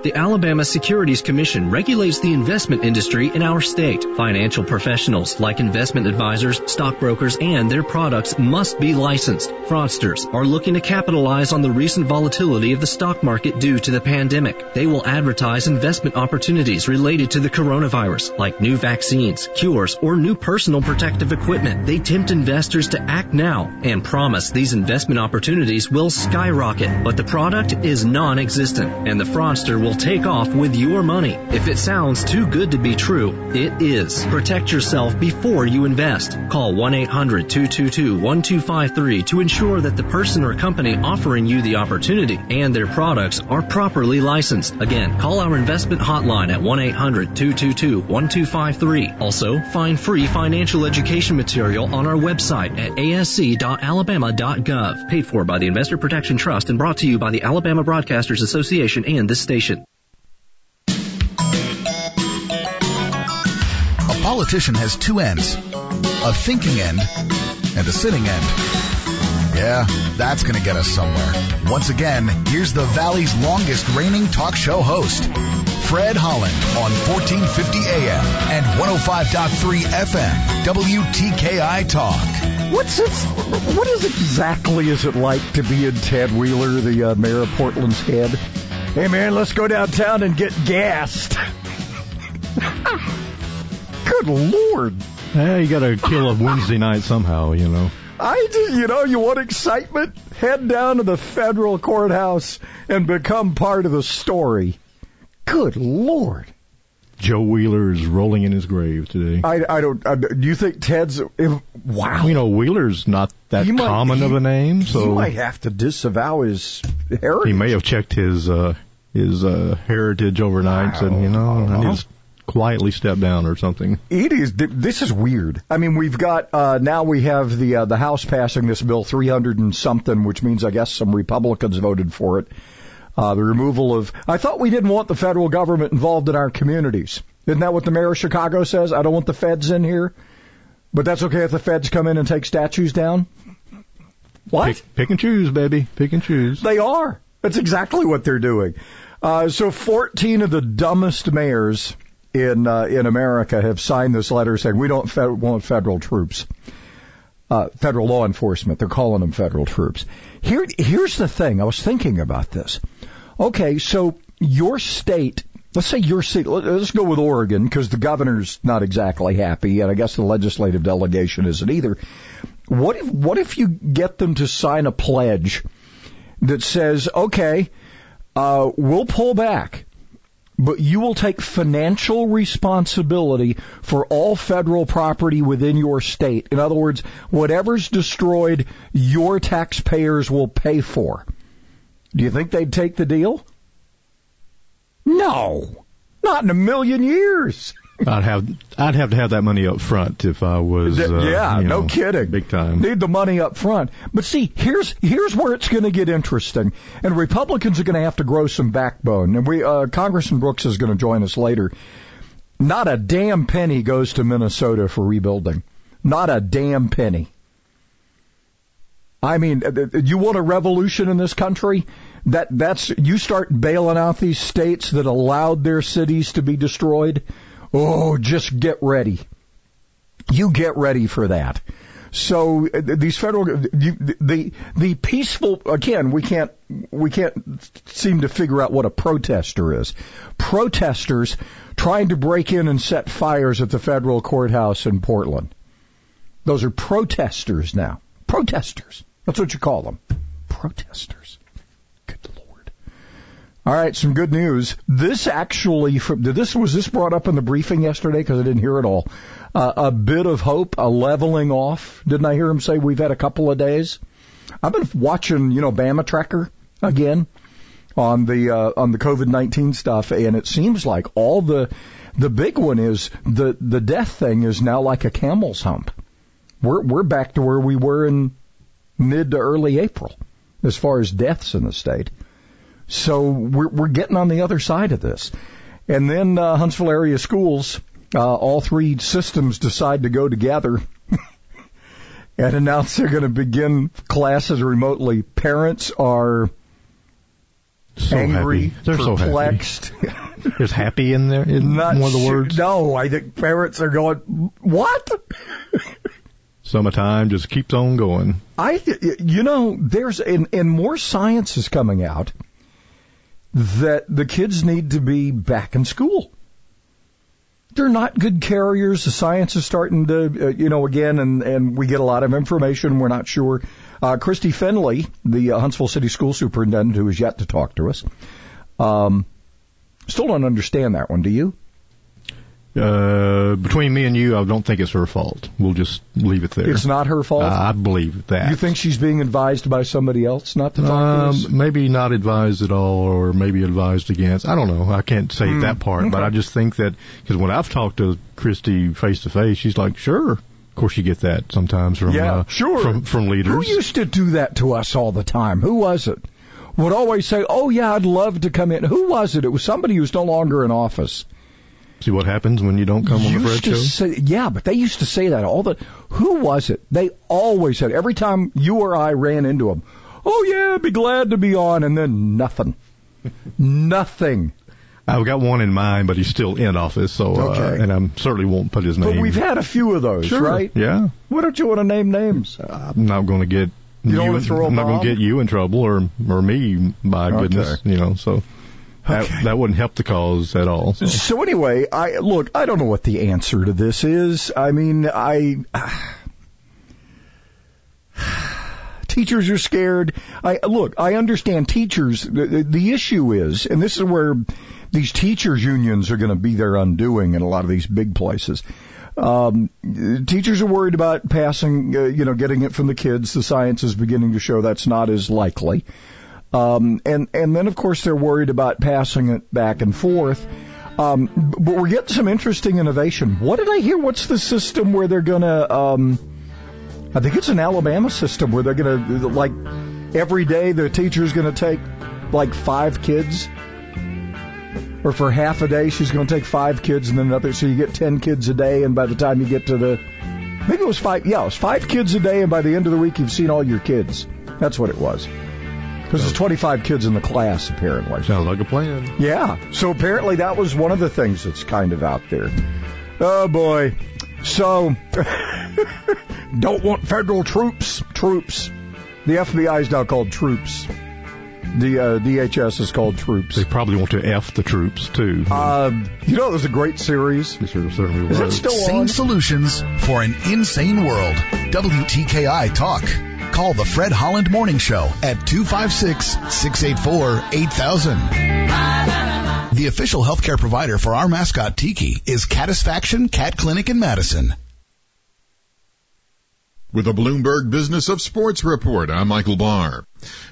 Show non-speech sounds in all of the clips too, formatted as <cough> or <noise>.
The Alabama Securities Commission regulates the investment industry in our state. Financial professionals like investment advisors, stockbrokers, and their products must be licensed. Fraudsters are looking to capitalize on the recent volatility of the stock market due to the pandemic. They will advertise investment opportunities related to the coronavirus, like new vaccines, cures, or new personal protective equipment. They tempt investors to act now and promise these investment opportunities will skyrocket, but the product is non-existent and the fraudster will take off with your money. If it sounds too good to be true, it is. Protect yourself before you invest. Call 1-800-222-1253 to ensure that the person or company offering you the opportunity and their products are properly licensed. Again, call our investment hotline at 1-800-222-1253. Also, find free financial education material on our website at asc.alabama.gov. Paid for by the Investor Protection Trust and brought to you by the Alabama Broadcasters Association and this station. Politician has two ends, a thinking end and a sitting end. Yeah, that's going to get us somewhere. Once again, here's the Valley's longest reigning talk show host, Fred Holland on 1450 AM and 105.3 FM, WTKI Talk. What's it? What is exactly is it like to be in Ted Wheeler, the uh, mayor of Portland's head? Hey man, let's go downtown and get gassed. <laughs> Good lord! Hey, you got to kill a Wednesday <laughs> night somehow, you know. I just, you know, you want excitement? Head down to the federal courthouse and become part of the story. Good lord! Joe Wheeler is rolling in his grave today. I, I don't. I, do you think Ted's? If, wow. You know, Wheeler's not that He might- common of a name, he so might have to disavow his heritage. he may have checked his uh his uh heritage overnight and said, you know, I need to quietly step down or something. It is. This is weird. I mean, we've got uh, now we have the uh, the House passing this bill, 300 and something, which means I guess some Republicans voted for it. Uh, the removal of. I thought we didn't want the federal government involved in our communities. Isn't that what the mayor of Chicago says? I don't want the feds in here, but that's okay if the feds come in and take statues down. What? Pick, pick and choose, baby. Pick and choose. They are. That's exactly what they're doing. Uh, so 14 of the dumbest mayors in uh, in America have signed this letter saying we don't fe- want federal troops, uh, federal law enforcement. They're calling them federal troops. Here, here's the thing. I was thinking about this. Okay, so your state. Let's say your state. let- Let's go with Oregon because the governor's not exactly happy, and I guess the legislative delegation isn't either. What if what if you get them to sign a pledge that says, okay, uh, we'll pull back, but you will take financial responsibility for all federal property within your state. In other words, whatever's destroyed, your taxpayers will pay for. Do you think they'd take the deal? No, not in a million years. I'd have I'd have to have that money up front if I was. Uh, yeah, no know, kidding. Big time. Need the money up front. But see, here's here's where it's going to get interesting, and Republicans are going to have to grow some backbone. And we, uh, Congressman Brooks is going to join us later. Not a damn penny goes to Minnesota for rebuilding. Not a damn penny. I mean, you want a revolution in this country? That that's you start bailing out these states that allowed their cities to be destroyed. Oh, just get ready. You get ready for that. So uh, these federal, the the peaceful again, we can't we can't seem to figure out what a protester is. Protesters trying to break in and set fires at the federal courthouse in Portland. Those are protesters now. Protesters. That's what you call them. Protesters. All right, some good news. This actually, this was this brought up in the briefing yesterday because I didn't hear it all. Uh, a bit of hope, a leveling off. Didn't I hear him say we've had a couple of days? I've been watching, you know, Bama Tracker again on the uh, on the COVID nineteen stuff, and it seems like all the the big one is the the death thing is now like a camel's hump. We're we're back to where we were in mid to early April as far as deaths in the state. So we're we're getting on the other side of this. And then uh, Huntsville area schools, uh, all three systems decide to go together <laughs> and announce they're going to begin classes remotely. Parents are So angry, happy. They're so happy. perplexed. <laughs> There's happy in there in Not one of the sure- words. No, I think parents are going, what? <laughs> Summertime just keeps on going. I, you know, there's and, and more science is coming out that the kids need to be back in school. They're not good carriers. The science is starting to, uh, you know, again, and and we get a lot of information. We're not sure. Uh, Christy Finley, the uh, Huntsville City School Superintendent, who is yet to talk to us, um, still don't understand that one. Do you? Uh, between me and you, I don't think it's her fault. We'll just leave it there. It's not her fault. Uh, I believe that. you think she's being advised by somebody else not to talk to Um, us? maybe not advised at all, or maybe advised against. I don't know. I can't say Hmm. that part, but I just think that because when I've talked to Christy face to face, she's like, "Sure." Of course, you get that sometimes from Yeah, uh, sure. from from leaders. Who used to do that to us all the time? Who was it? Would always say, "Oh yeah, I'd love to come in." Who was it? It was somebody who's no longer in office. See what happens when you don't come on the used Fred show. say, yeah, but they used to say that all the. Who was it? They always said every time you or I ran into them. Oh yeah, I'd be glad to be on, and then nothing, <laughs> nothing. I've got one in mind, but he's still in office, so uh, and I'm certainly won't put his name. But we've had a few of those, sure, right? Yeah, Why don't you want to name names? I'm not going to get. You throw a I'm not going to get you in trouble or or me. By Okay. goodness, you know. So Okay. that wouldn't help the cause at all. So. So anyway, I look. I don't know what the answer to this is. I mean, I <sighs> teachers are scared. I look. I understand teachers. The, the, the issue is, and this is where these teachers unions are going to be their undoing in a lot of these big places. Um, teachers are worried about passing, uh, you know, getting it from the kids. The science is beginning to show that's not as likely. Um, and, and then of course they're worried about passing it back and forth. Um, but we're getting some interesting innovation. What did I hear? What's the system where they're gonna, um, I think it's an Alabama system where they're gonna, like, every day the teacher's gonna take, like, five kids. Or for half a day she's gonna take five kids and then another, so you get ten kids a day and by the time you get to the, maybe it was five, yeah, it was five kids a day and by the end of the week you've seen all your kids. That's what it was. Because there's 25 kids in the class, apparently. Sounds like a plan. Yeah. So apparently that was one of the things that's kind of out there. Oh boy. So <laughs> don't want federal troops. Troops. The FBI is now called troops. The uh, DHS is called troops. They probably want to f the troops too. Uh, you know, it was a great series. They sure certainly was. Is it still Sane on? solutions for an insane world. WTKI Talk. Call the Fred Holland Morning Show at 256-684-8000. The official healthcare provider for our mascot Tiki is Catisfaction Cat Clinic in Madison. With a Bloomberg Business of Sports report, I'm Michael Barr.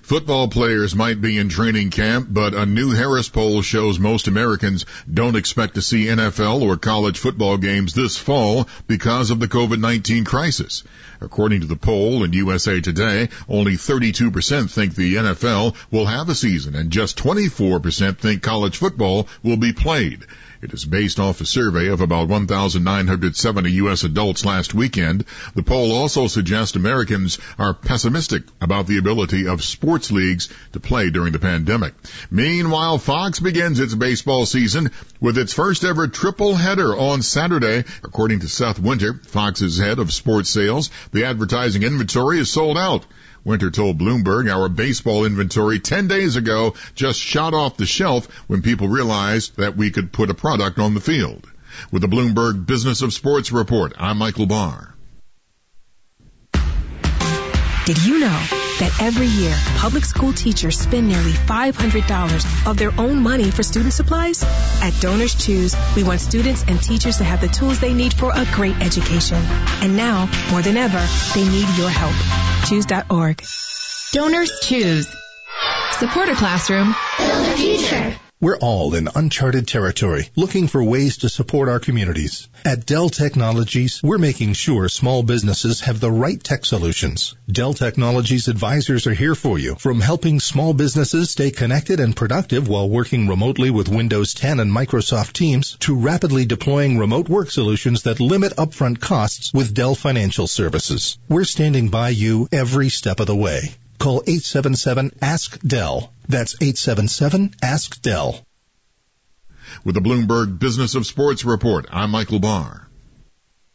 Football players might be in training camp, but a new Harris poll shows most Americans don't expect to see NFL or college football games this fall because of the COVID-19 crisis. According to the poll in USA Today, only 32% think the NFL will have a season and just 24% think college football will be played. It is based off a survey of about 1,970 U.S. adults last weekend. The poll also suggests Americans are pessimistic about the ability of sports leagues to play during the pandemic. Meanwhile, Fox begins its baseball season with its first ever triple header on Saturday. According to Seth Winter, Fox's head of sports sales, the advertising inventory is sold out. Winter told Bloomberg our baseball inventory 10 days ago just shot off the shelf when people realized that we could put a product on the field. With the Bloomberg Business of Sports report, I'm Michael Barr. Did you know that every year public school teachers spend nearly $500 of their own money for student supplies? At Donors Choose, we want students and teachers to have the tools they need for a great education. And now, more than ever, they need your help. Choose.org. Donors choose. Support a classroom. Build a future. We're all in uncharted territory, looking for ways to support our communities. At Dell Technologies, we're making sure small businesses have the right tech solutions. Dell Technologies advisors are here for you, from helping small businesses stay connected and productive while working remotely with Windows 10 and Microsoft Teams, to rapidly deploying remote work solutions that limit upfront costs with Dell Financial Services. We're standing by you every step of the way. Call 877-ASK-DELL. That's 877-ASK-DELL. With the Bloomberg Business of Sports report, I'm Michael Barr.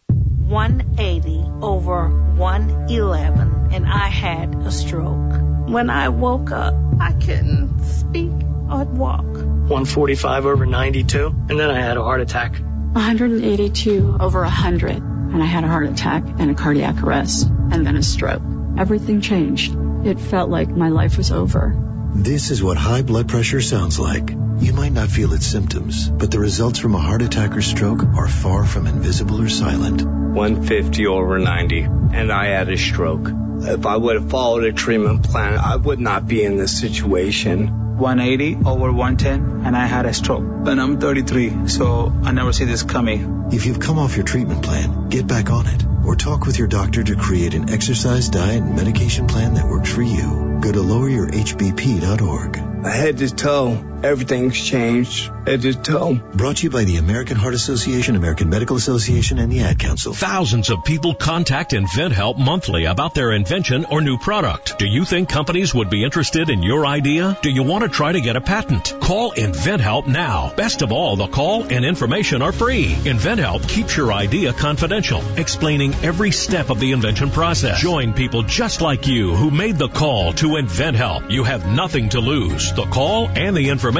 180 over 111 and I had a stroke. When I woke up, I couldn't speak or walk. 145 over 92 and then I had a heart attack. 182 over 100 and I had a heart attack and a cardiac arrest and then a stroke. Everything changed. It felt like my life was over. This is what high blood pressure sounds like. You might not feel its symptoms, but the results from a heart attack or stroke are far from invisible or silent. 150 over 90, and I had a stroke. If I would have followed a treatment plan, I would not be in this situation. 180 over 110, and I had a stroke. And I'm 33, so I never see this coming. If you've come off your treatment plan, get back on it. Or talk with your doctor to create an exercise, diet, and medication plan that works for you. Go to loweryourhbp.org. Head to toe, everything's changed. Head to toe. Brought to you by the American Heart Association, American Medical Association, and the Ad Council. Thousands of people contact InventHelp monthly about their invention or new product. Do you think companies would be interested in your idea? Do you want to try to get a patent? Call InventHelp now. Best of all, the call and information are free. InventHelp keeps your idea confidential, explaining every step of the invention process. Join people just like you who made the call to InventHelp. You have nothing to lose. The call and the information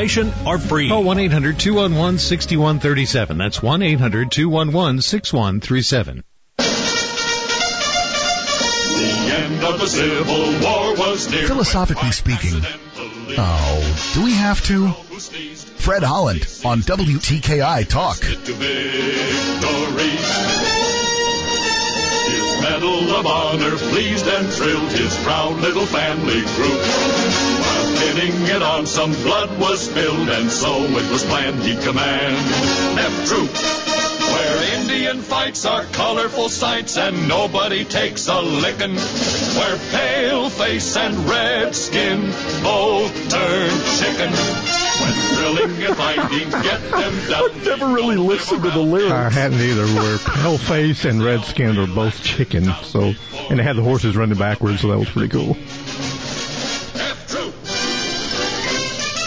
are free. Call 1 800 211 6137. That's 1 800 211 6137. The end of the Civil War was near. Philosophically speaking, oh, do we have to? Fred Holland on WTKI Talk. Of honor pleased and thrilled his proud little family group. While pinning it on, some blood was spilled, and so it was planned he'd command F Troop. Where Indian fights are colorful sights and nobody takes a lickin'. Where pale face and red skin both turn chicken. When thrilling and finding get them <laughs> down. I've never really listened to the lyrics. I hadn't either. Where Paleface and Redskin are both chicken, so and they had the horses running backwards, so that was pretty cool.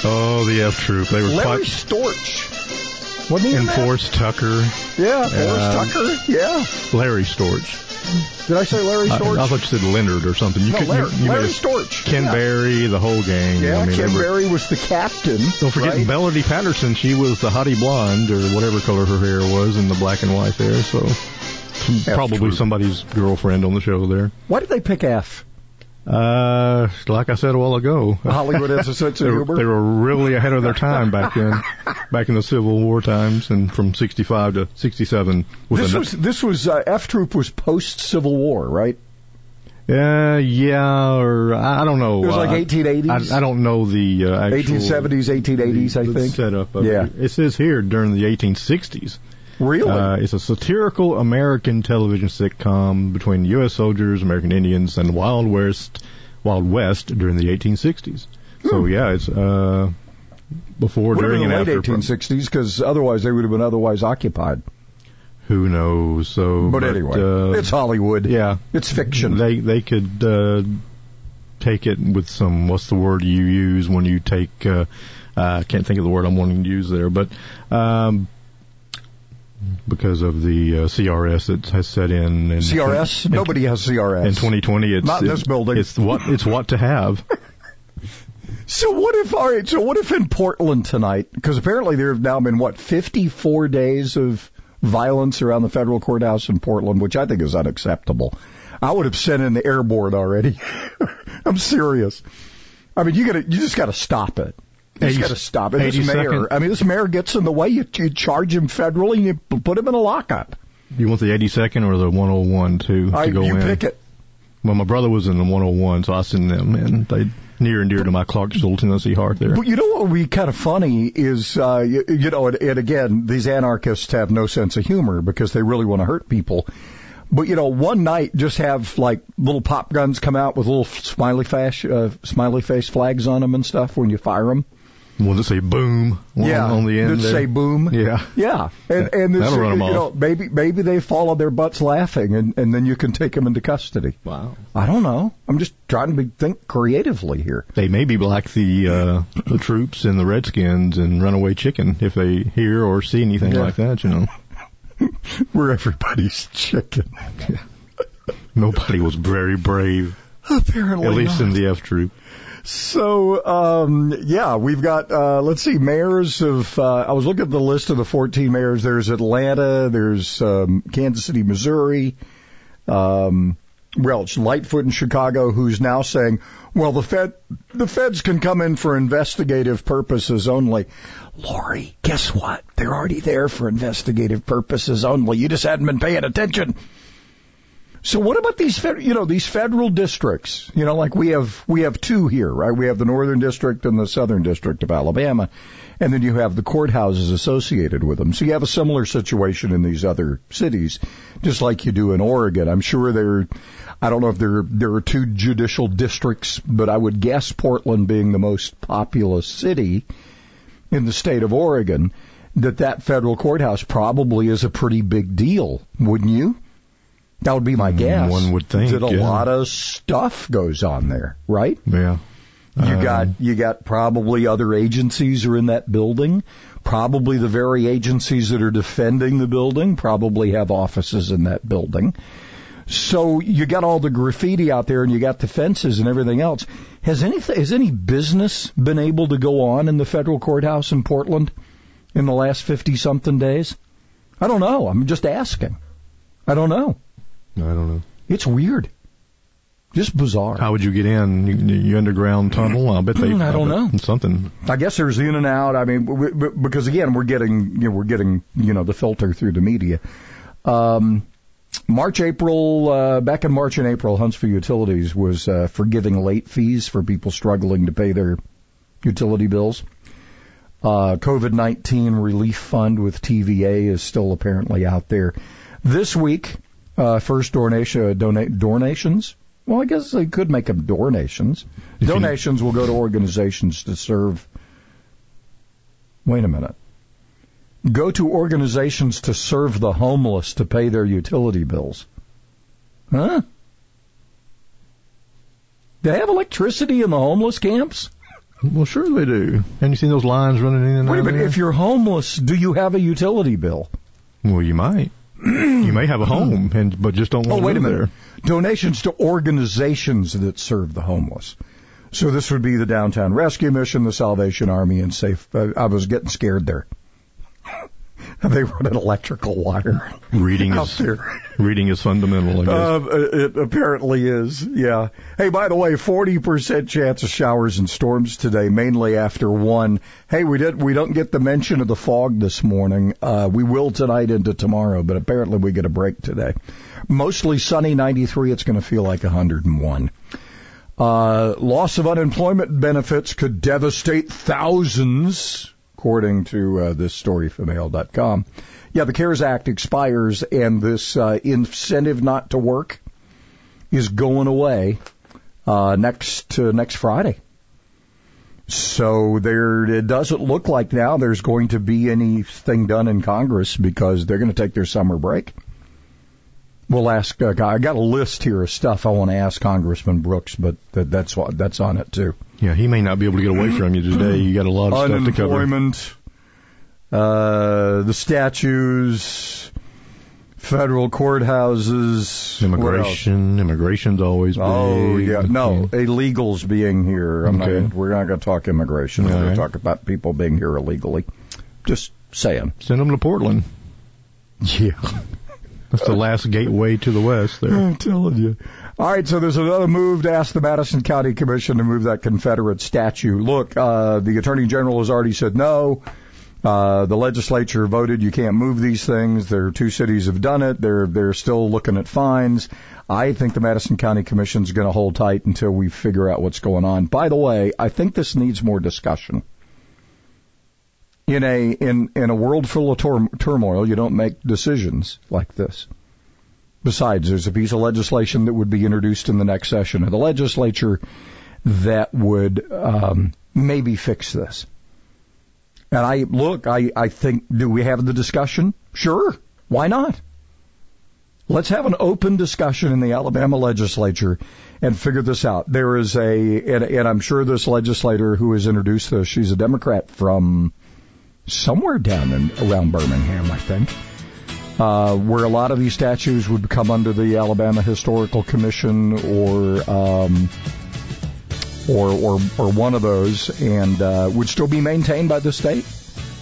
Oh, the F Troop. They were Larry quite Storch. Wasn't he and? Forrest Tucker. Yeah, Forrest Uh, Tucker. Yeah. Larry Storch. Did I say Larry Storch? I thought you said Leonard or something. You No, could, Larry- you, you Larry Storch, Ken yeah. Berry, the whole gang. yeah, I mean, were- Berry was the captain. Don't forget right? Melody Patterson. She was the hottie blonde or whatever color her hair was in the black and white there. So probably true. somebody's girlfriend on the show there. Why did they pick F? Uh, like I said a while ago, Hollywood has a <laughs> sense of they, were, humor. they were really ahead of their time back then, <laughs> back in the Civil War times, and from '65 to '67 This was this was uh, F Troop was post Civil War, right? uh, yeah, or I I don't know. It was like Uh, 1880s? I, I don't know the uh, actual 1870s, 1880s, I the think. setup. Of Yeah. it. it says here during the 1860s. Really? Uh, it's a satirical American television sitcom between U.S. soldiers, American Indians, and Wild West, Wild West during the 1860s. So yeah, it's uh, before, Hmm. During, and late after. 1860s because otherwise they would have been otherwise occupied. Who knows? So, But, anyway, uh, it's Hollywood. yeah, It's fiction. They they could uh, take it with some. What's the word you use when you take? Uh, I can't think of the word I'm wanting to use there, but um, because of the uh, CRS that has set in. in CRS? in- Nobody has CRS. in 2020. It's Not in this building. It's what it's what to have. <laughs> So what if all right? So what if in Portland tonight? Because apparently there have now been what 54 days of violence around the federal courthouse in Portland, which I think is unacceptable. I would have sent in the airborne already. <laughs> I'm serious. I mean, you got to you just got to stop it. You just got to stop it. This mayor, second- I mean, this mayor gets in the way. You, you charge him federally, and you put him in a lockup. You want the 82nd or the 101 to, I, to go you in? pick it. Well, my brother was in the 101, so I sent them, and they near and dear to my Clarksville, Tennessee heart there. But you know what would be kind of funny is, uh, you, you know, and, and again, these anarchists have no sense of humor because they really want to hurt people. But you know, one night just have like little pop guns come out with little smiley face, uh, smiley face flags on them and stuff when you fire them. Will it say boom? on- yeah, on the end. that there? say boom. Yeah. Yeah, and and this, That'll run 'em you know, maybe maybe they fall on their butts laughing, and and then you can take them into custody. Wow. I don't know. I'm just trying to be, think creatively here. They may be like the uh, the troops and the Redskins and Runaway Chicken if they hear or see anything Yeah. like that. You know, <laughs> We're everybody's chicken. <laughs> nobody was very brave. Apparently, At least not. in the F troop. So, um, yeah, we've got, uh, let's see, mayors of, uh, I was looking at the list of the 14 mayors. There's Atlanta, there's, um, Kansas City, Missouri, um, it's Lightfoot in Chicago who's now saying, well, the Fed, the feds can come in for investigative purposes only. Lori, guess what? They're already there for investigative purposes only. You just hadn't been paying attention. So what about these, you know, these federal districts? You know, like we have, we have two here, right? We have the Northern District and the Southern District of Alabama. And then you have the courthouses associated with them. So you have a similar situation in these other cities, just like you do in Oregon. I'm sure there, I don't know if there, there are two judicial districts, but I would guess Portland being the most populous city in the state of Oregon, that that federal courthouse probably is a pretty big deal, wouldn't you? That would be my guess. Mm, One would think, that a yeah. lot of stuff goes on there, right? Yeah. You Um, got you got probably other agencies are in that building. Probably the very agencies that are defending the building probably have offices in that building. So you got all the graffiti out there and you got the fences and everything else. Has anything has any business been able to go on in the federal courthouse in Portland in the last 50 something days? I don't know. I'm just asking. I don't know. I don't know. It's weird. Just bizarre. How would you get in? You, you underground tunnel? I'll bet they. I don't know. Something. I guess there's in and out. I mean, w- w- because again, we're getting you know, we're getting you know the filter through the media. Um, March, April, uh, back in March and April, Huntsville Utilities was uh, forgiving late fees for people struggling to pay their utility bills. Uh, COVID-19 relief fund with TVA is still apparently out there. This week, uh, first donation, uh, donate, donations. Well, I guess they could make them donations. you- Donations will go to organizations to serve. Wait a minute. Go to organizations to serve the homeless to pay their utility bills. Huh? They have electricity in the homeless camps? Well, sure they do. Have you seen those lines running in and Wait a minute. If you're homeless, do you have a utility bill? Well, you might. You may have a home, and but just don't Oh, want wait to a live minute. Donations to organizations that serve the homeless. So this would be the Downtown Rescue Mission, the Salvation Army, and Safe. Uh, I was getting scared there. <laughs> they run an electrical wire. Reading <laughs> is there. reading is fundamental. I guess. Uh, it apparently is, yeah. Hey, by the way, 40% chance of showers and storms today, mainly after one. Hey, we did, we don't get the mention of the fog this morning. Uh, we will tonight into tomorrow, but apparently we get a break today. Mostly sunny, 93. It's going to feel like 101. Uh, loss of unemployment benefits could devastate thousands, according to uh, this story from AL.com. Yeah, the CARES Act expires, and this uh, incentive not to work is going away uh, next uh, next Friday. So there, it doesn't look like now there's going to be anything done in Congress because they're going to take their summer break. We'll ask. Uh, I got a list here of stuff I want to ask Congressman Brooks, but that, that's what that's on it too. yeah, he may not be able to get away from you today. You got a lot of stuff to cover. Unemployment, uh, the statues, federal courthouses. Immigration, immigration's always big. Oh yeah, no illegals being here. I'm Okay. not, we're not going to talk immigration. We're All going to talk about people being here illegally. Just saying. Send them to Portland. <laughs> Yeah. That's the last gateway to the west there. I'm telling you. All right, so there's another move to ask the Madison County Commission to move that Confederate statue. Look, uh, the Attorney General has already said no. Uh, the legislature voted you can't move these things. There are two cities have done it. They're they're still looking at fines. I think the Madison County Commission is going to hold tight until we figure out what's going on. By the way, I think this needs more discussion. In a in in a world full of tur- turmoil, you don't make decisions like this. Besides, there's a piece of legislation that would be introduced in the next session of the legislature that would um, maybe fix this. And I look, I, I think, do we have the discussion? Sure. Why not? Let's have an open discussion in the Alabama legislature and figure this out. There is a, and, and I'm sure this legislator who has introduced this, she's a Democrat from somewhere down in, around Birmingham, I think, uh, where a lot of these statues would come under the Alabama Historical Commission or, um, or, or, or one of those and, uh, would still be maintained by the state,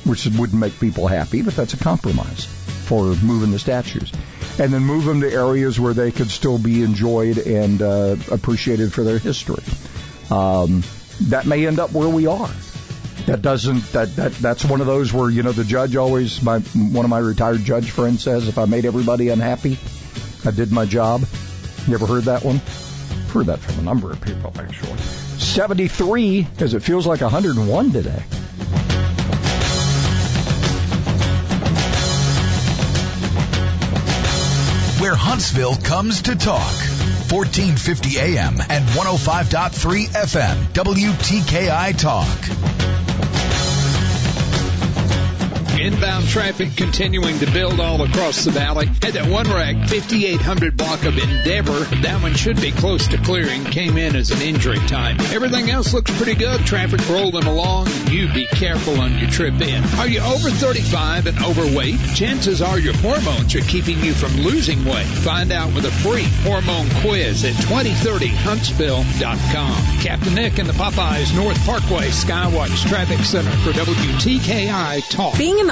which wouldn't make people happy, but that's a compromise for moving the statues and then move them to areas where they could still be enjoyed and uh, appreciated for their history. Um, that may end up where we are. That doesn't that that that's one of those where you know the judge always my one of my retired judge friends says if I made everybody unhappy, I did my job. You ever heard that one? Heard that from a number of people actually. 73 as it feels like 101 today. where Huntsville comes to talk. 1450 AM and 105.3 FM, WTKI Talk. Inbound traffic continuing to build all across the valley. Had that one wreck, 5800 block of Endeavor. That one should be close to clearing. Came in as an injury time. Everything else looks pretty good. Traffic rolling along. You be careful on your trip in. Are you over 35 and overweight? Chances are your hormones are keeping you from losing weight. Find out with a free hormone quiz at 2030huntsville.com. Captain Nick and the Popeyes North Parkway Skywatch Traffic Center for WTKI Talk. Being in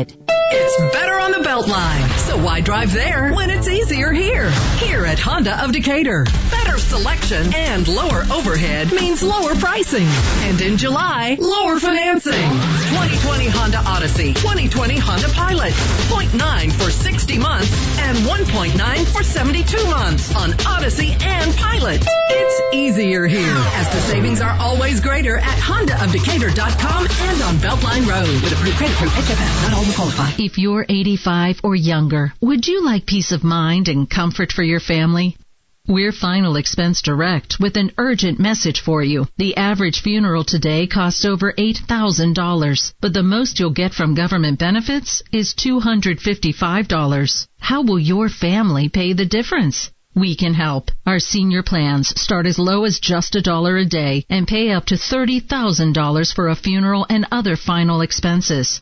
It's better on the Beltline, so why drive there when it's easier here? Here at Honda of Decatur. Better selection and lower overhead means lower pricing. And in July, lower financing. 2020 Honda Odyssey, 2020 Honda Pilot, 0.9 for 60 months and 1.9 for 72 months on Odyssey and Pilot. It's easier here as the savings are always greater at HondaofDecatur.com and on Beltline Road with approved credit from HFS. Not all qualify. If you're 85 or younger, would you like peace of mind and comfort for your family? We're Final Expense Direct with an urgent message for you. The average funeral today costs over $8,000, but the most you'll get from government benefits is $255. How will your family pay the difference? We can help. Our senior plans start as low as just a dollar a day and pay up to $30,000 for a funeral and other final expenses.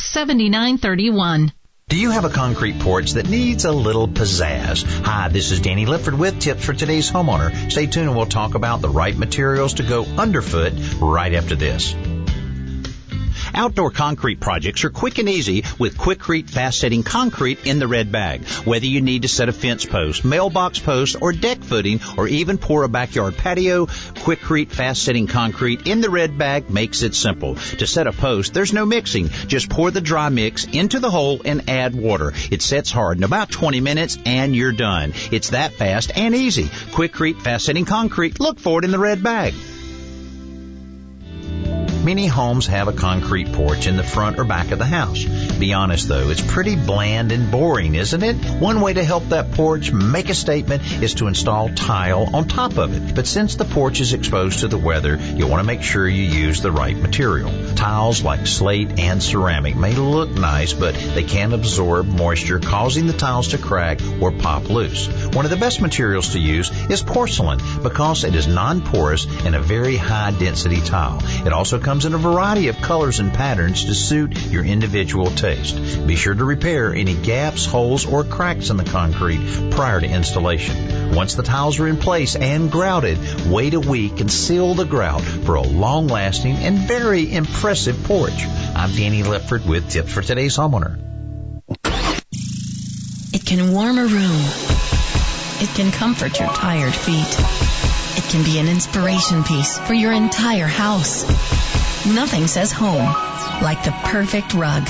800-526-7931. Do you have a concrete porch that needs a little pizzazz? Hi, this is Danny Lipford with tips for today's homeowner. Stay tuned and we'll talk about the right materials to go underfoot right after this. Outdoor concrete projects are quick and easy with Quikrete fast setting concrete in the red bag. Whether you need to set a fence post, mailbox post, or deck footing, or even pour a backyard patio, Quikrete fast setting concrete in the red bag makes it simple. To set a post, there's no mixing. Just pour the dry mix into the hole and add water. It sets hard in about 20 minutes and you're done. It's that fast and easy. Quikrete fast setting concrete. Look for it in the red bag. Many homes have a concrete porch in the front or back of the house. Be honest though, it's pretty bland and boring, isn't it? One way to help that porch make a statement is to install tile on top of it. But since the porch is exposed to the weather, you'll want to make sure you use the right material. Tiles like slate and ceramic may look nice, but they can absorb moisture, causing the tiles to crack or pop loose. One of the best materials to use is porcelain because it is non-porous and a very high density tile. It also comes in a variety of colors and patterns to suit your individual taste. Be sure to repair any gaps, holes, or cracks in the concrete prior to installation. Once the tiles are in place and grouted, wait a week and seal the grout for a long lasting and very impressive porch. I'm Danny Lipford with tips for today's homeowner. It can warm a room. It can comfort your tired feet. It can be an inspiration piece for your entire house. Nothing says home like the perfect rug.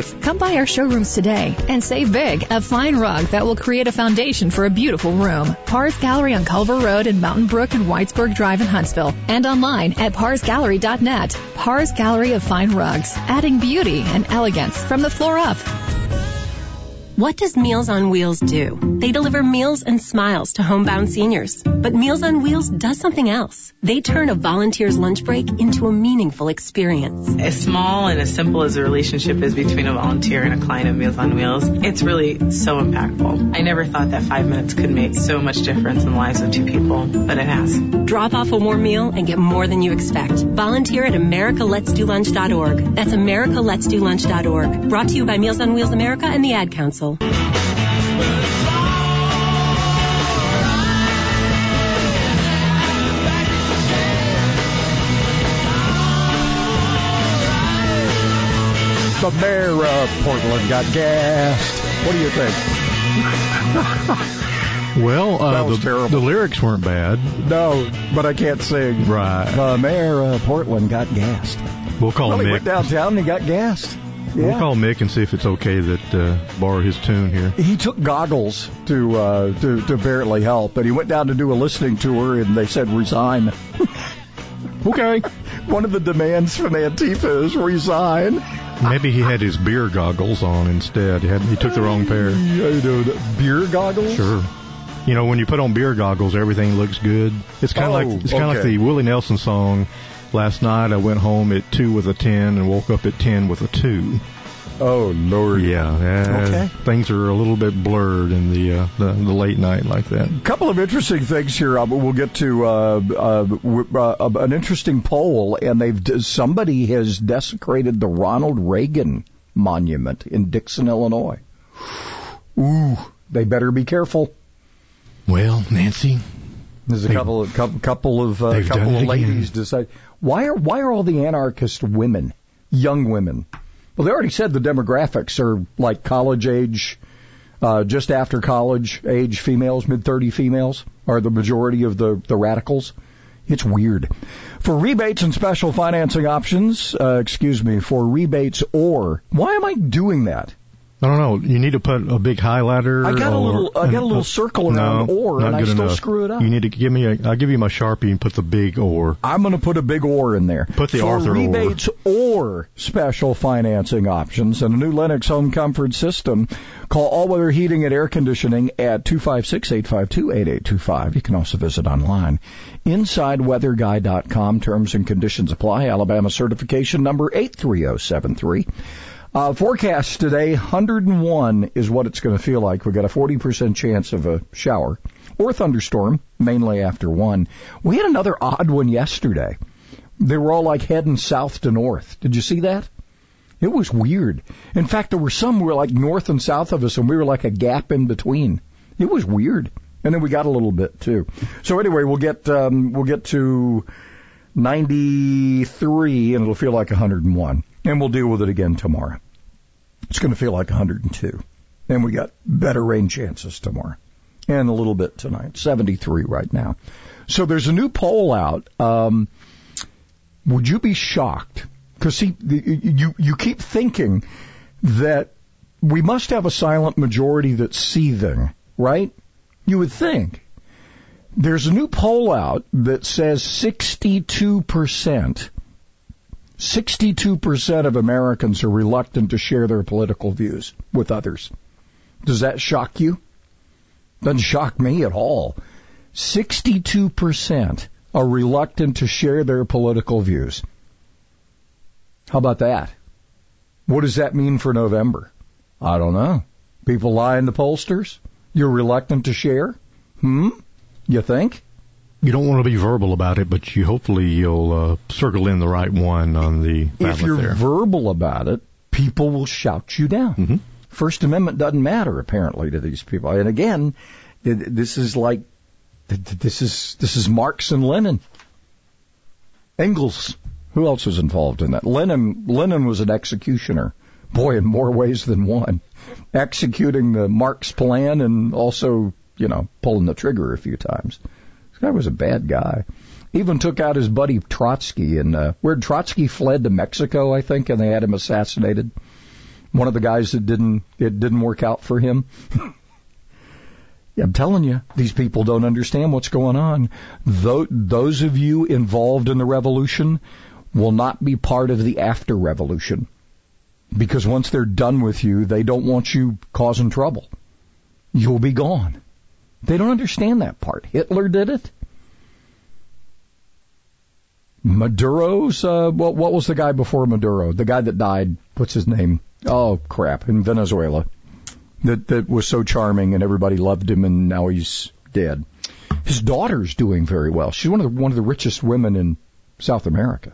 Come by our showrooms today and save big. A fine rug that will create a foundation for a beautiful room. Parr's Gallery on Culver Road in Mountain Brook and Whitesburg Drive in Huntsville. And online at parsgallery.net. Parr's Gallery of Fine Rugs. Adding beauty and elegance from the floor up. What does Meals on Wheels do? They deliver meals and smiles to homebound seniors. But Meals on Wheels does something else. They turn a volunteer's lunch break into a meaningful experience. As small and as simple as the relationship is between a volunteer and a client of Meals on Wheels, it's really so impactful. I never thought that five minutes could make so much difference in the lives of two people, but it has. Drop off a warm meal and get more than you expect. Volunteer at americaletsdolunch.org. That's americaletsdolunch.org. Brought to you by Meals on Wheels America and the Ad Council. The mayor of Portland got gassed. What do you think? <laughs> Well, uh, the, the lyrics weren't bad. No, but I can't sing. Right. The mayor of Portland got gassed. We'll call well, he Mick. went downtown and he got gassed. We'll call Mick and see if it's okay that uh, borrow his tune here. He took goggles to, uh, to to apparently help, but he went down to do a listening tour, and they said resign. <laughs> okay. One of the demands from Antifa is resign. Maybe he had his beer goggles on instead. He, had, he took the wrong pair. Yeah, you know, the beer goggles. Sure. You know, when you put on beer goggles, everything looks good. It's kind of Oh, like it's kind of like the Willie Nelson song. Last night I went home at two with a ten and woke up at ten with a two. Oh Lord. Yeah. uh, Okay. Things are a little bit blurred in the uh, the, the late night like that. A couple of interesting things here. Uh, we'll get to uh, uh, w- uh, an interesting poll, and they've somebody has desecrated the Ronald Reagan monument in Dixon, Illinois. Ooh, they better be careful. Well, Nancy, There's a They- couple of couple, couple of uh, couple of ladies decide why are why are all the anarchist women young women? Well, they already said the demographics are like college age, uh, just after college age females, mid thirty females are the majority of the the radicals. It's weird. For rebates and special financing options, uh, excuse me, for rebates or why am I doing that? I don't know. You need to put a big highlighter. I got a little- I got a little circle around no, or, and I still enough. screw it up. You need to give me a. I'll give you my sharpie and put the big or. I'm going to put a big or in there. Put the For Arthur or. rebates or. special financing options and a new Lennox home comfort system. Call All Weather Heating and Air Conditioning at 256-852-8825. You can also visit online. InsideWeatherGuy.com. Terms and conditions apply. Alabama certification number 83073. Uh, forecast today, 101 is what it's going to feel like. We've got a 40% chance of a shower or thunderstorm, mainly after one. We had another odd one yesterday. They were all like heading south to north. Did you see that? It was weird. In fact, there were some were like north and south of us, and we were like a gap in between. It was weird. And then we got a little bit too. So anyway, we'll get um, we'll get to 93, and it'll feel like 101. And we'll deal with it again tomorrow. It's going to feel like 102. And we got better rain chances tomorrow. And a little bit tonight. 73 right now. So there's a new poll out. Um, would you be shocked? Because see, you you keep thinking that we must have a silent majority that's seething, right? You would think. There's a new poll out that says 62%, 62% of Americans are reluctant to share their political views with others. Does that shock you? Doesn't shock me at all. 62% are reluctant to share their political views. How about that? What does that mean for November? I don't know. People lie in the pollsters? You're reluctant to share? Hmm? You think? You don't want to be verbal about it, but you hopefully you'll uh, circle in the right one on the If you're there. verbal about it, people will shout you down. Mm-hmm. First Amendment doesn't matter apparently to these people. And again, this is like this is this is Marx and Lenin. Engels. Who else was involved in that? Lenin Lenin was an executioner. Boy, in more ways than one. Executing the Marx plan and also, you know, pulling the trigger a few times. Guy was a bad guy. Even took out his buddy Trotsky and uh, where Trotsky fled to Mexico, I think, and they had him assassinated. One of the guys that didn't it didn't work out for him. <laughs> I'm telling you, these people don't understand what's going on. Those of you involved in the revolution will not be part of the after revolution. Because once they're done with you, they don't want you causing trouble. You'll be gone. They don't understand that part. Hitler did it. Maduro's, uh, what, what was the guy before Maduro? The guy that died, what's his name? Oh crap, in Venezuela that that was so charming and everybody loved him and now he's dead. His daughter's doing very well. She's one of the, one of the richest women in South America.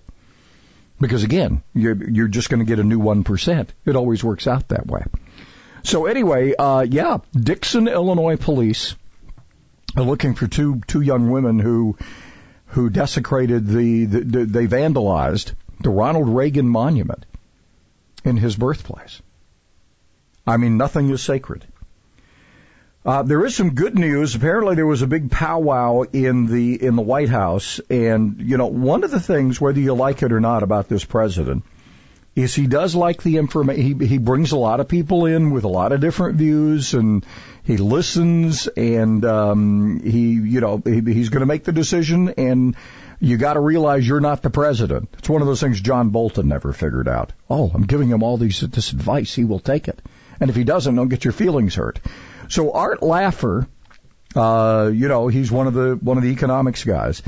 Because again, you're you're just going to get a new one percent. It always works out that way. So anyway, uh, yeah, Dixon, Illinois police looking for two two young women who who desecrated the, the, the they vandalized the Ronald Reagan monument in his birthplace. I mean, nothing is sacred. Uh, there is some good news. Apparently, there was a big powwow in the in the White House, and you know, one of the things, whether you like it or not, about this president is he does like the information. He he brings a lot of people in with a lot of different views, and he listens, and um, he you know he, he's going to make the decision, and you got to realize you're not the president. It's one of those things John Bolton never figured out. Oh, I'm giving him all these this advice. He will take it. And if he doesn't, don't get your feelings hurt. So Art Laffer, uh, you know, he's one of the one of the economics guys.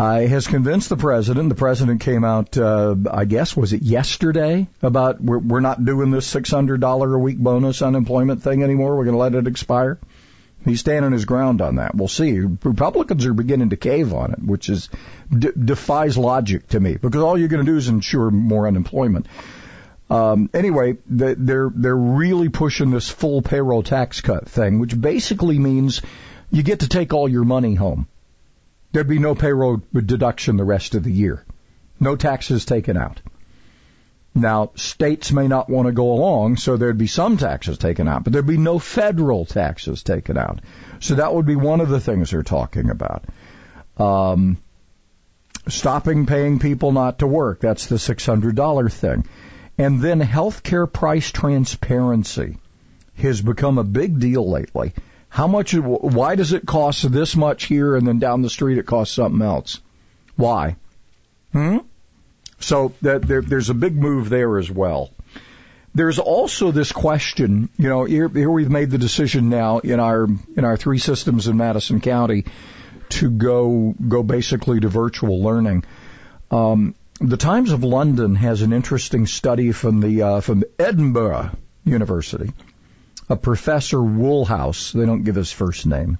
Uh, has convinced the president. The president came out, uh, I guess, was it yesterday about we're, we're not doing this six hundred dollar a week bonus unemployment thing anymore. We're going to let it expire. He's standing his ground on that. We'll see. Republicans are beginning to cave on it, which is d- defies logic to me because all you're going to do is ensure more unemployment. Um, anyway, they're they're really pushing this full payroll tax cut thing, which basically means you get to take all your money home. There'd be no payroll deduction the rest of the year, no taxes taken out. Now, states may not want to go along, so there'd be some taxes taken out, but there'd be no federal taxes taken out. So that would be one of the things they're talking about. Um, stopping paying people not to work. That's the $600 thing. And then healthcare price transparency has become a big deal lately. How much, why does it cost this much here and then down the street it costs something else? Why? Hmm? So that there, there's a big move there as well. There's also this question, you know, here, here we've made the decision now in our, in our three systems in Madison County to go, go basically to virtual learning. Um, the Times of London has an interesting study from the uh, from Edinburgh University. A professor Woolhouse, they don't give his first name,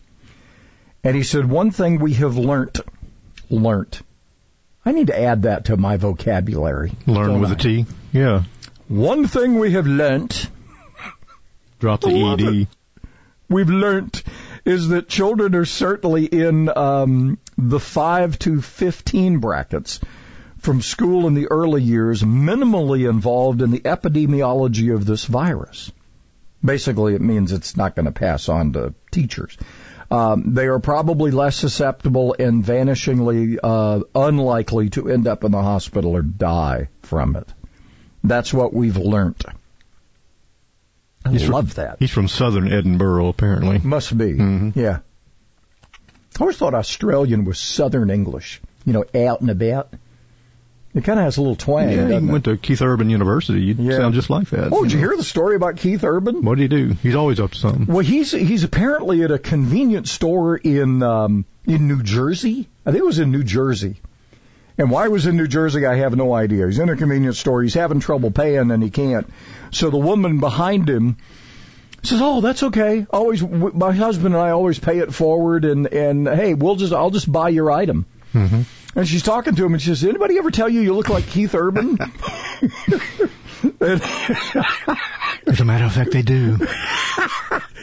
and he said one thing we have learnt, learnt. I need to add that to my vocabulary. Learn with I? a T. Yeah. One thing we have learnt. Drop the ed. We've learnt is that children are certainly in um, the 5 to 15 brackets from school in the early years minimally involved in the epidemiology of this virus. Basically, it means it's not going to pass on to teachers. Um, they are probably less susceptible and vanishingly uh, unlikely to end up in the hospital or die from it. That's what we've learned. I He's love from, that. He's from southern Edinburgh, apparently. Must be. Mm-hmm. Yeah. I always thought Australian was Southern English. You know, out and about. It kind of has a little twang. Yeah, he went to Keith Urban University. You Yeah. sound just like that. Oh, did you hear the story about Keith Urban? What did he do? He's always up to something. Well, he's he's apparently at a convenience store in um, in New Jersey. I think it was in New Jersey. And why was in New Jersey, I have no idea. He's in a convenience store. He's having trouble paying, and he can't. So the woman behind him says, "Oh, that's okay. Always, w- my husband and I always pay it forward, and and hey, we'll just I'll just buy your item." Mm-hmm. And she's talking to him, and she says, "Anybody ever tell you you look like Keith Urban?" <laughs> And- As a matter of fact, they do.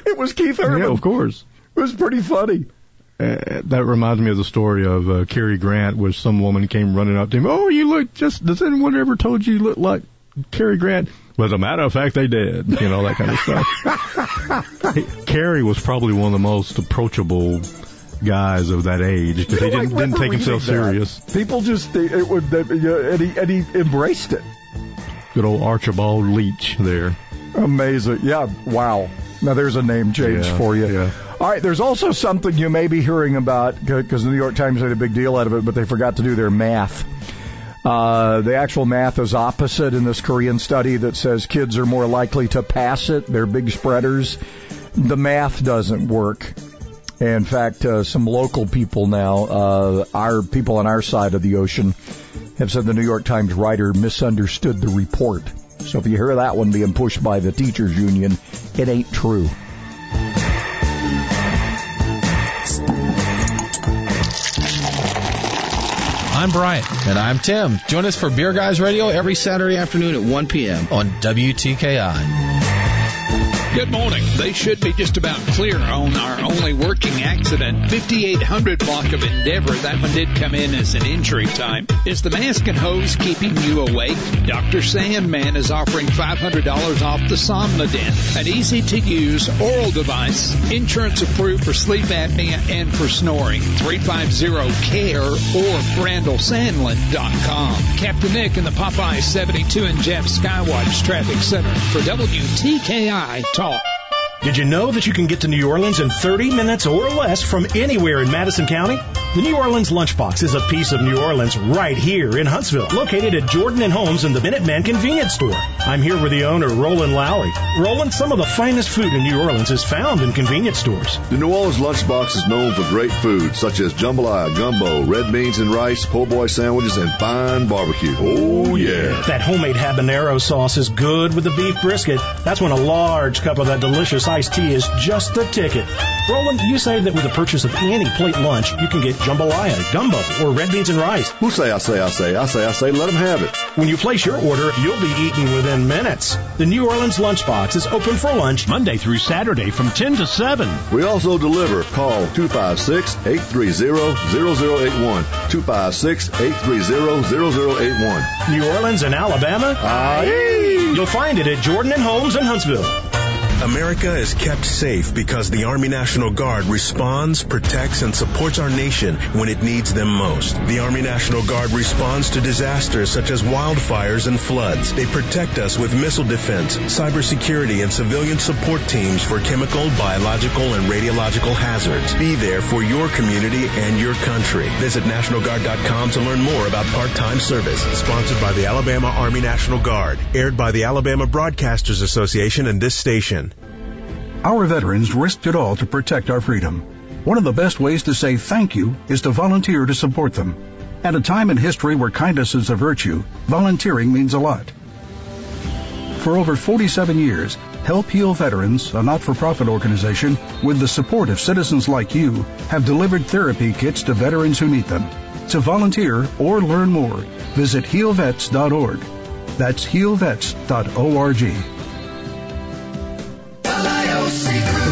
it was Keith Urban. Yeah, of course. It was pretty funny. Uh, that reminds me of the story of uh, Cary Grant, where some woman came running up to him. Oh, you look just. Does anyone ever told you you look like Cary Grant? Well, as a matter of fact, they did. You know that kind of stuff. <laughs> Cary was probably one of the most approachable guys of that age because he You know, I didn't, didn't take himself that. serious. People just they, it would, they, yeah, and he and he embraced it. Good old Archibald Leach there. Amazing. Yeah. Wow. Now there's a name change Yeah, for you. yeah. All right. There's also something you may be hearing about because the New York Times made a big deal out of it, but they forgot to do their math. Uh, the actual math is opposite in this Korean study that says kids are more likely to pass it. They're big spreaders. The math doesn't work. In fact, uh, some local people now, uh, our people on our side of the ocean, have said the New York Times writer misunderstood the report. So if you hear that one being pushed by the teachers union, it ain't true. I'm Brian. And I'm Tim. Join us for Beer Guys Radio every Saturday afternoon at 1 p.m. on WTKI. Good morning. They should be just about clear on our only working accident. 5800 block of Endeavor. That one did come in as an injury time. Is the mask and hose keeping you awake? Dr. Sandman is offering $500 off the Somnodent, an easy to use oral device, insurance approved for sleep apnea and for snoring. 350-CARE or RandallSandlin.com. Captain Nick in the Popeye 72 and Jeff Skywatch Traffic Center for WTKI Talk. Did you know that you can get to New Orleans in 30 minutes or less from anywhere in Madison County? The New Orleans Lunchbox is a piece of New Orleans right here in Huntsville, located at Jordan and Holmes in the Minuteman Convenience Store. I'm here with the owner, Roland Lowry. Roland, some of the finest food in New Orleans is found in convenience stores. The New Orleans Lunchbox is known for great food such as jambalaya, gumbo, red beans and rice, po' boy sandwiches, and fine barbecue. Oh yeah. That homemade habanero sauce is good with the beef brisket. That's when a large cup of that delicious iced tea is just the ticket. Roland, you say that with the purchase of any plate lunch, you can get jambalaya, gumbo, or red beans and rice. Who say I say I say I say I say let them have it. When you place your order, you'll be eating within minutes. The New Orleans Lunchbox is open for lunch Monday through Saturday from 10 to 7. We also deliver. Call 256-830-0081. 256-830-0081. New Orleans and Alabama? Aye. You'll find it at Jordan and Holmes in Huntsville. America is kept safe because the Army National Guard responds, protects, and supports our nation when it needs them most. The Army National Guard responds to disasters such as wildfires and floods. They protect us with missile defense, cybersecurity, and civilian support teams for chemical, biological, and radiological hazards. Be there for your community and your country. Visit NationalGuard.com to learn more about part-time service. Sponsored by the Alabama Army National Guard. Aired by the Alabama Broadcasters Association and this station. Our veterans risked it all to protect our freedom. One of the best ways to say thank you is to volunteer to support them. At a time in history where kindness is a virtue, volunteering means a lot. For over 47 years, Help Heal Veterans, a not-for-profit organization with the support of citizens like you, have delivered therapy kits to veterans who need them. To volunteer or learn more, visit healvets.org. That's healvets.org.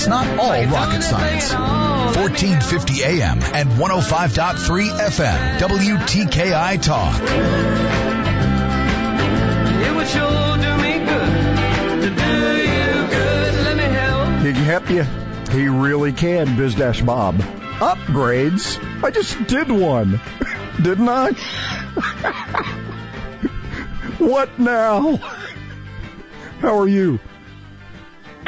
It's not all rocket science. 1450 AM and 105.3 FM, WTKI Talk. It would sure do me good to do you good. Let me help. He can help you. He really can, Biz Dash Bob. Upgrades? I just did one. <laughs> Didn't I? <laughs> what now? <laughs> How are you?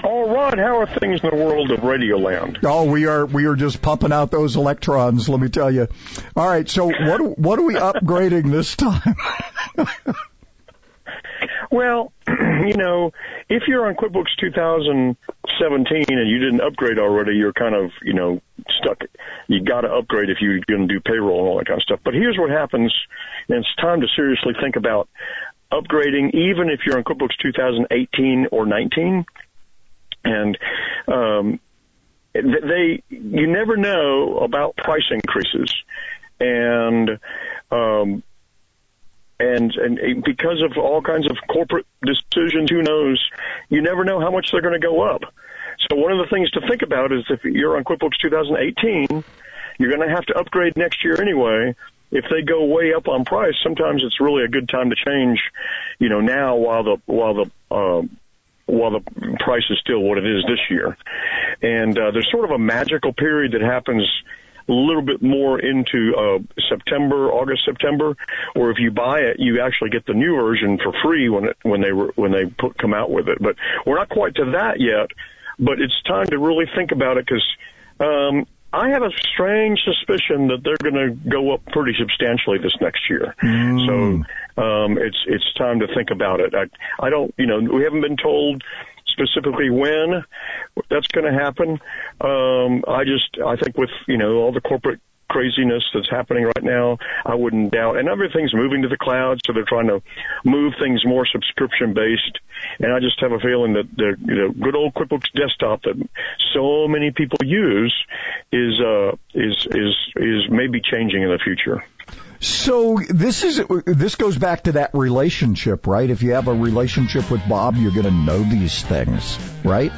All right, how are things in the world of Radioland? Oh, we are we are just pumping out those electrons. Let me tell you. All right, so what what are we upgrading this time? <laughs> Well, <clears throat> you know, if you're on QuickBooks 2017 and you didn't upgrade already, you're kind of, you know, stuck. You got to upgrade if you're going to do payroll and all that kind of stuff. But here's what happens, and it's time to seriously think about upgrading, even if you're on QuickBooks 2018 or 19. And um, they, you never know about price increases, and um, and and because of all kinds of corporate decisions, who knows? You never know how much they're going to go up. So one of the things to think about is if you're on QuickBooks 2018, you're going to have to upgrade next year anyway. If they go way up on price, sometimes it's really a good time to change. You know, now while the while the uh, while the price is still what it is this year, and uh, there's sort of a magical period that happens a little bit more into uh, September, August, September, or if you buy it, you actually get the new version for free when it, when they when they put, come out with it. But we're not quite to that yet. But it's time to really think about it because um, I have a strange suspicion that they're going to go up pretty substantially this next year. So um, it's it's time to think about it. I I don't you know we haven't been told specifically when that's going to happen. Um, I just I think with you know all the corporate craziness that's happening right now, I wouldn't doubt. And everything's moving to the cloud, so they're trying to move things more subscription based. And I just have a feeling that the you know good old QuickBooks Desktop that so many people use is uh, is is is maybe changing in the future. So this is this goes back to that relationship, right? If you have a relationship with Bob, you're going to know these things, right?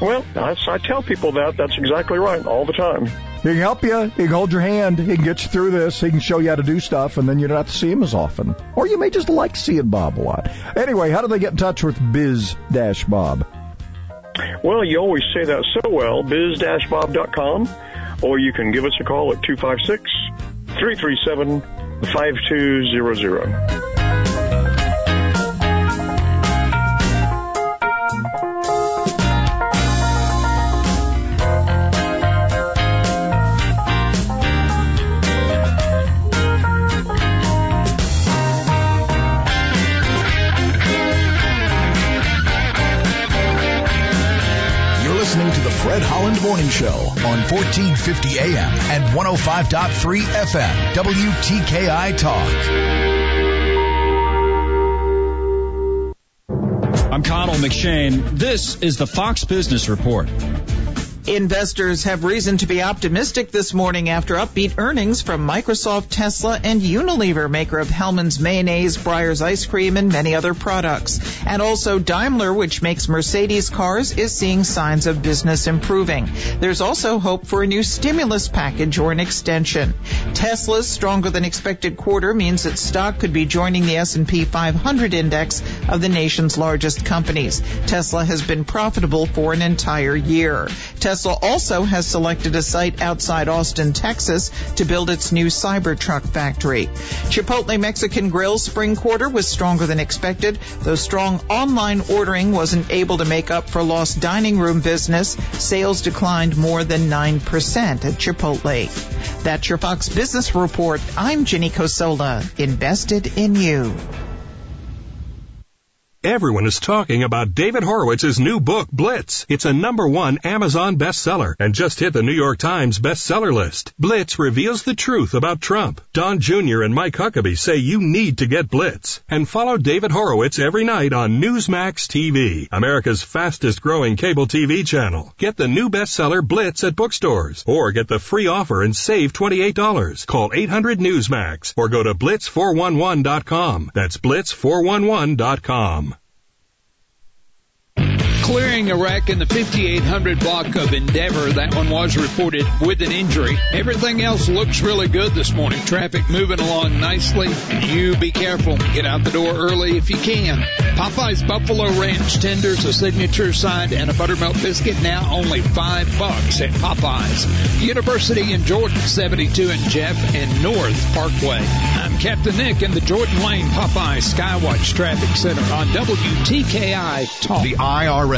Well, I, I tell people that. That's exactly right all the time. He can help you. He can hold your hand. He can get you through this. He can show you how to do stuff, and then you don't have to see him as often. Or you may just like seeing Bob a lot. Anyway, how do they get in touch with Biz Dash Bob? Well, you always say that so well, biz-bob.com, or you can give us a call at 256 337 5200. Fred Holland Morning Show on 1450 AM and 105.3 FM, WTKI Talk. I'm Connell McShane. This is the Fox Business Report. Investors have reason to be optimistic this morning after upbeat earnings from Microsoft, Tesla, and Unilever, maker of Hellmann's Mayonnaise, Breyer's Ice Cream, and many other products. And also Daimler, which makes Mercedes cars, is seeing signs of business improving. There's also hope for a new stimulus package or an extension. Tesla's stronger than expected quarter means that stock could be joining the S&P 500 index of the nation's largest companies. Tesla has been profitable for an entire year. Tesla also has selected a site outside Austin, Texas to build its new Cybertruck factory. Chipotle Mexican Grill spring quarter was stronger than expected, though strong online ordering wasn't able to make up for lost dining room business. Sales declined more than 9% at Chipotle. That's your Fox Business Report. I'm Ginny Cosola, invested in you. Everyone is talking about David Horowitz's new book, Blitz. It's a number one Amazon bestseller and just hit the New York Times bestseller list. Blitz reveals the truth about Trump. Don Jr. and Mike Huckabee say you need to get Blitz. And follow David Horowitz every night on Newsmax TV, America's fastest growing cable TV channel. Get the new bestseller Blitz at bookstores or get the free offer and save $28. Call 800 Newsmax or go to blitz411.com. That's blitz411.com. Clearing a wreck in the 5800 block of Endeavor. That one was reported with an injury. Everything else looks really good this morning. Traffic moving along nicely. You be careful. Get out the door early if you can. Popeye's Buffalo Ranch tenders, a signature side, and a buttermilk biscuit now only five bucks at Popeye's. University in Jordan, 72 and Jeff and North Parkway. I'm Captain Nick in the Jordan Lane Popeye Skywatch Traffic Center on WTKI Talk. The IRS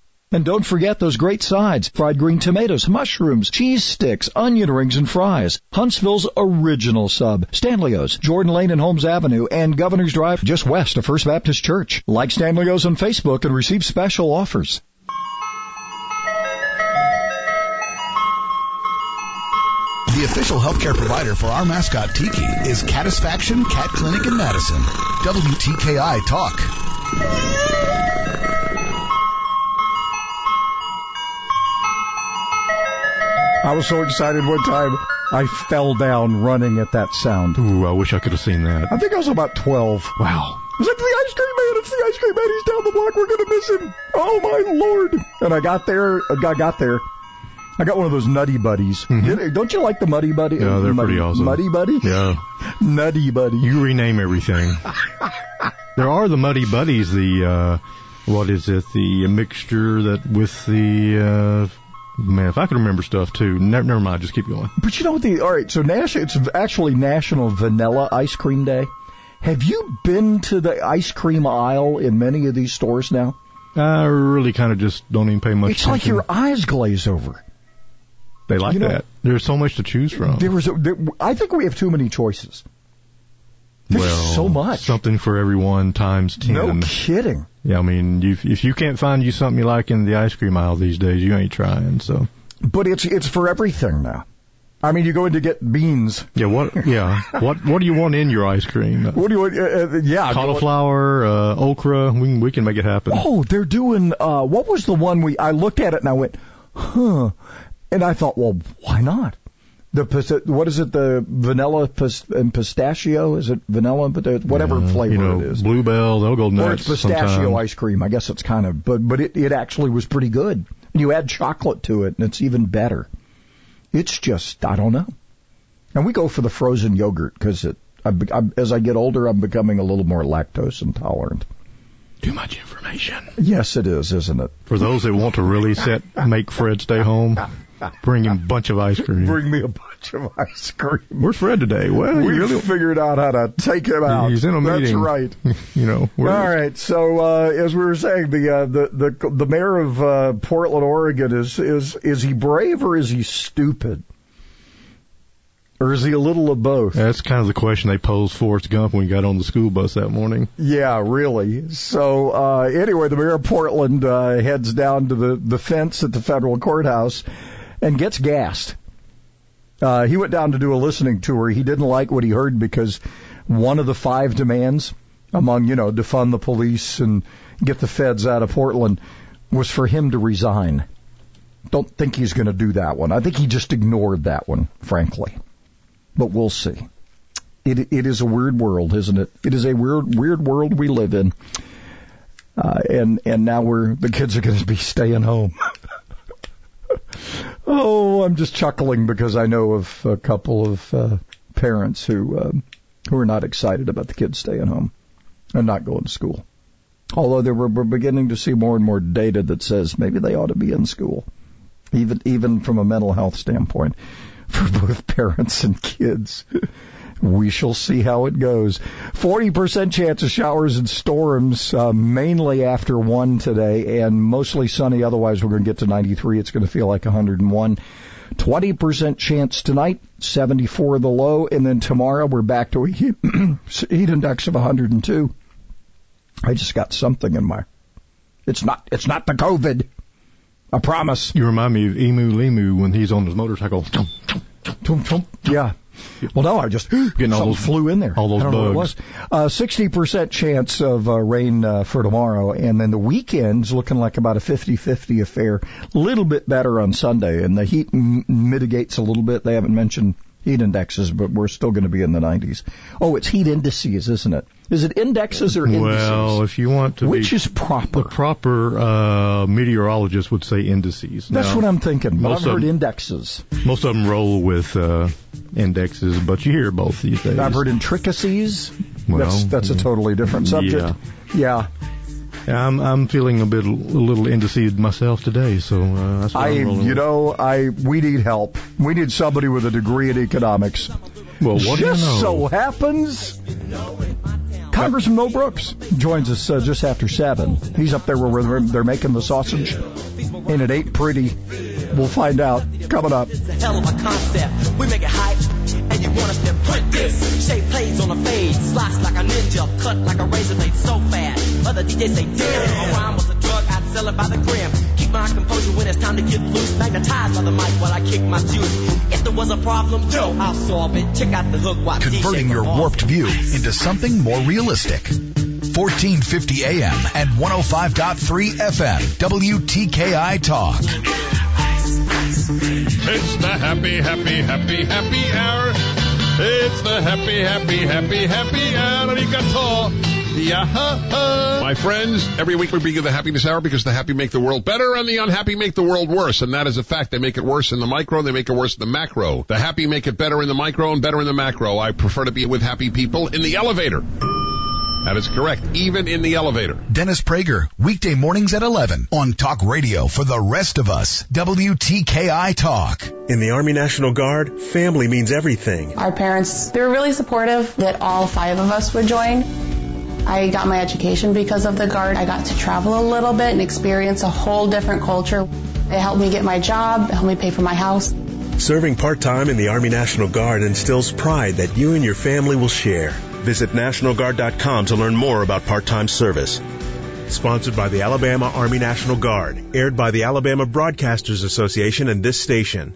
And don't forget those great sides. Fried green tomatoes, mushrooms, cheese sticks, onion rings, and fries. Huntsville's original sub. Stanley's, Jordan Lane and Holmes Avenue, and Governor's Drive just west of First Baptist Church. Like Stanley's on Facebook and receive special offers. The official healthcare provider for our mascot Tiki is Catisfaction Cat Clinic in Madison. WTKI Talk. I was so excited one time, I fell down running at that sound. Ooh, I wish I could have seen that. I think I was about 12. Wow. It's like, the ice cream man, it's the ice cream man, he's down the block, we're gonna miss him. Oh my lord. And I got there, I got there. I got one of those nutty buddies. Mm-hmm. Don't you like the muddy buddy? Yeah, they're muddy, pretty awesome. Muddy buddy? Yeah. Nutty buddy. You rename everything. <laughs> there are the muddy buddies, the, uh, what is it, the mixture that with the, uh, Man, if I could remember stuff too. Never, never mind. Just keep going. But you know what? The all right. So national. It's actually National Vanilla Ice Cream Day. Have you been to the ice cream aisle in many of these stores now? I really kind of just don't even pay much. Attention. It's attention. like your eyes glaze over. They like You know- that. There's so much to choose from. There was. A, there, I think we have too many choices. There's well, so much. Something for everyone times ten. No kidding. Yeah, I mean, if if you can't find you something you like in the ice cream aisle these days, you ain't trying. So. But it's it's for everything now. I mean, you go in to get beans. Yeah. What? Yeah. what What do you want in your ice cream? <laughs> What do you want? Uh, uh, yeah, Cauliflower, uh, okra. We can, we can make it happen. Oh, they're doing. Uh, what was the one we? I looked at it and I went, huh, and I thought, well, why not? The pis- what is it? The vanilla pis- and pistachio? Is it vanilla and pistachio? Whatever Uh, flavor you know, it is. Bluebell. They'll go nuts. Or it's pistachio sometime. ice cream. I guess it's kind of, but but it it actually was pretty good. And you add chocolate to it, and it's even better. It's just I don't know. And we go for the frozen yogurt because it. I, I, as I get older, I'm becoming a little more lactose intolerant. Too much information. Yes, it is, isn't it? For those that want to really set make Fred stay home, <laughs> bring him a bunch of ice cream. Bring me a bunch of ice cream. Where's Fred today? Well, we really figured out how to take him out. he's in a That's meeting. right. <laughs> you know. All right. So uh, as we were saying, the uh, the the the mayor of uh, Portland, Oregon, is is is he brave or is he stupid, or is he a little of both? That's kind of the question they posed Forrest Gump when he got on the school bus that morning. Yeah, really. So uh, anyway, the mayor of Portland uh, heads down to the the fence at the federal courthouse and gets gassed. Uh, he went down to do a listening tour. He didn't like what he heard because one of the five demands among, you know, defund the police and get the feds out of Portland was for him to resign. Don't think he's going to do that one. I think he just ignored that one, frankly. But we'll see. It, it is a weird world, isn't it? It is a weird, weird world we live in. Uh, and, and now we're, the kids are going to be staying home. <laughs> <laughs> oh, I'm just chuckling because I know of a couple of uh, parents who um, who are not excited about the kids staying home and not going to school. Although there were, we're beginning to see more and more data that says maybe they ought to be in school, even even from a mental health standpoint, <laughs> for both <laughs> parents and kids. We shall see how it goes. 40% chance of showers and storms, uh, mainly after 1 today, and mostly sunny. Otherwise, we're going to get to 93. It's going to feel like 101. 20% chance tonight, 74 the low, and then tomorrow we're back to a heat, <clears throat> heat index of 102. I just got something in my. It's not. It's not the COVID. I promise. You remind me of Emu Limu when he's on his motorcycle. Tum, tum. Yeah. Well, no, I just <gasps> Getting all those- flew in there. all those I don't know what it bugs. Uh, Sixty percent chance of uh, rain uh, for tomorrow, and then the weekend's looking like about a 50-50 affair. A little bit better on Sunday, and the heat m- mitigates a little bit. They haven't mentioned heat indexes, but we're still going to be in the 90s. Oh, it's heat indices, isn't it? Is it indexes or indices? Well, if you want to Which be, is proper? the proper uh, meteorologist would say indices. That's Now, what I'm thinking. But most I've heard of them- indexes. Most of them roll with uh, indexes, but you hear both these days. I've heard intricacies. Well, that's that's a totally different subject. Yeah. I'm I'm feeling a bit a little indecisive myself today, so uh, that's what I, you know, I we need help. We need somebody with a degree in economics. Well, what do you just know? so happens, Congressman Mo Brooks joins us uh, just after seven. He's up there where they're, making the sausage, and it ain't pretty. We'll find out coming up. hell of a concept. We make it hype, and you want us to print this. Shape plays on a fade, slice like a ninja, cut like a razor blade so fast. Other DJs say, damn, a rhyme was a drug, I'd sell it by the gram. Keep my composure when it's time to get loose. Magnetized by the mic while I kick my juice. If there was a problem, yo, I'll solve it. Check out the hook while Converting DJ your performs. warped view into something more realistic. 1450 AM and 105.3 FM. WTKI Talk. It's the happy, happy, happy, happy hour. It's the happy, happy, happy, happy hour. Arigato. Yeah. My friends, every week we bring you the happiness hour because the happy make the world better and the unhappy make the world worse. And that is a fact. They make it worse in the micro, they make it worse in the macro. The happy make it better in the micro and better in the macro. I prefer to be with happy people in the elevator. That is correct. Even in the elevator. Dennis Prager, weekday mornings at 11 on Talk Radio for the rest of us. WTKI Talk. In the Army National Guard, family means everything. Our parents, they were really supportive that all five of us would join. I got my education because of the Guard. I got to travel a little bit and experience a whole different culture. It helped me get my job, it helped me pay for my house. Serving part-time in the Army National Guard instills pride that you and your family will share. Visit NationalGuard.com to learn more about part-time service. Sponsored by the Alabama Army National Guard. Aired by the Alabama Broadcasters Association and this station.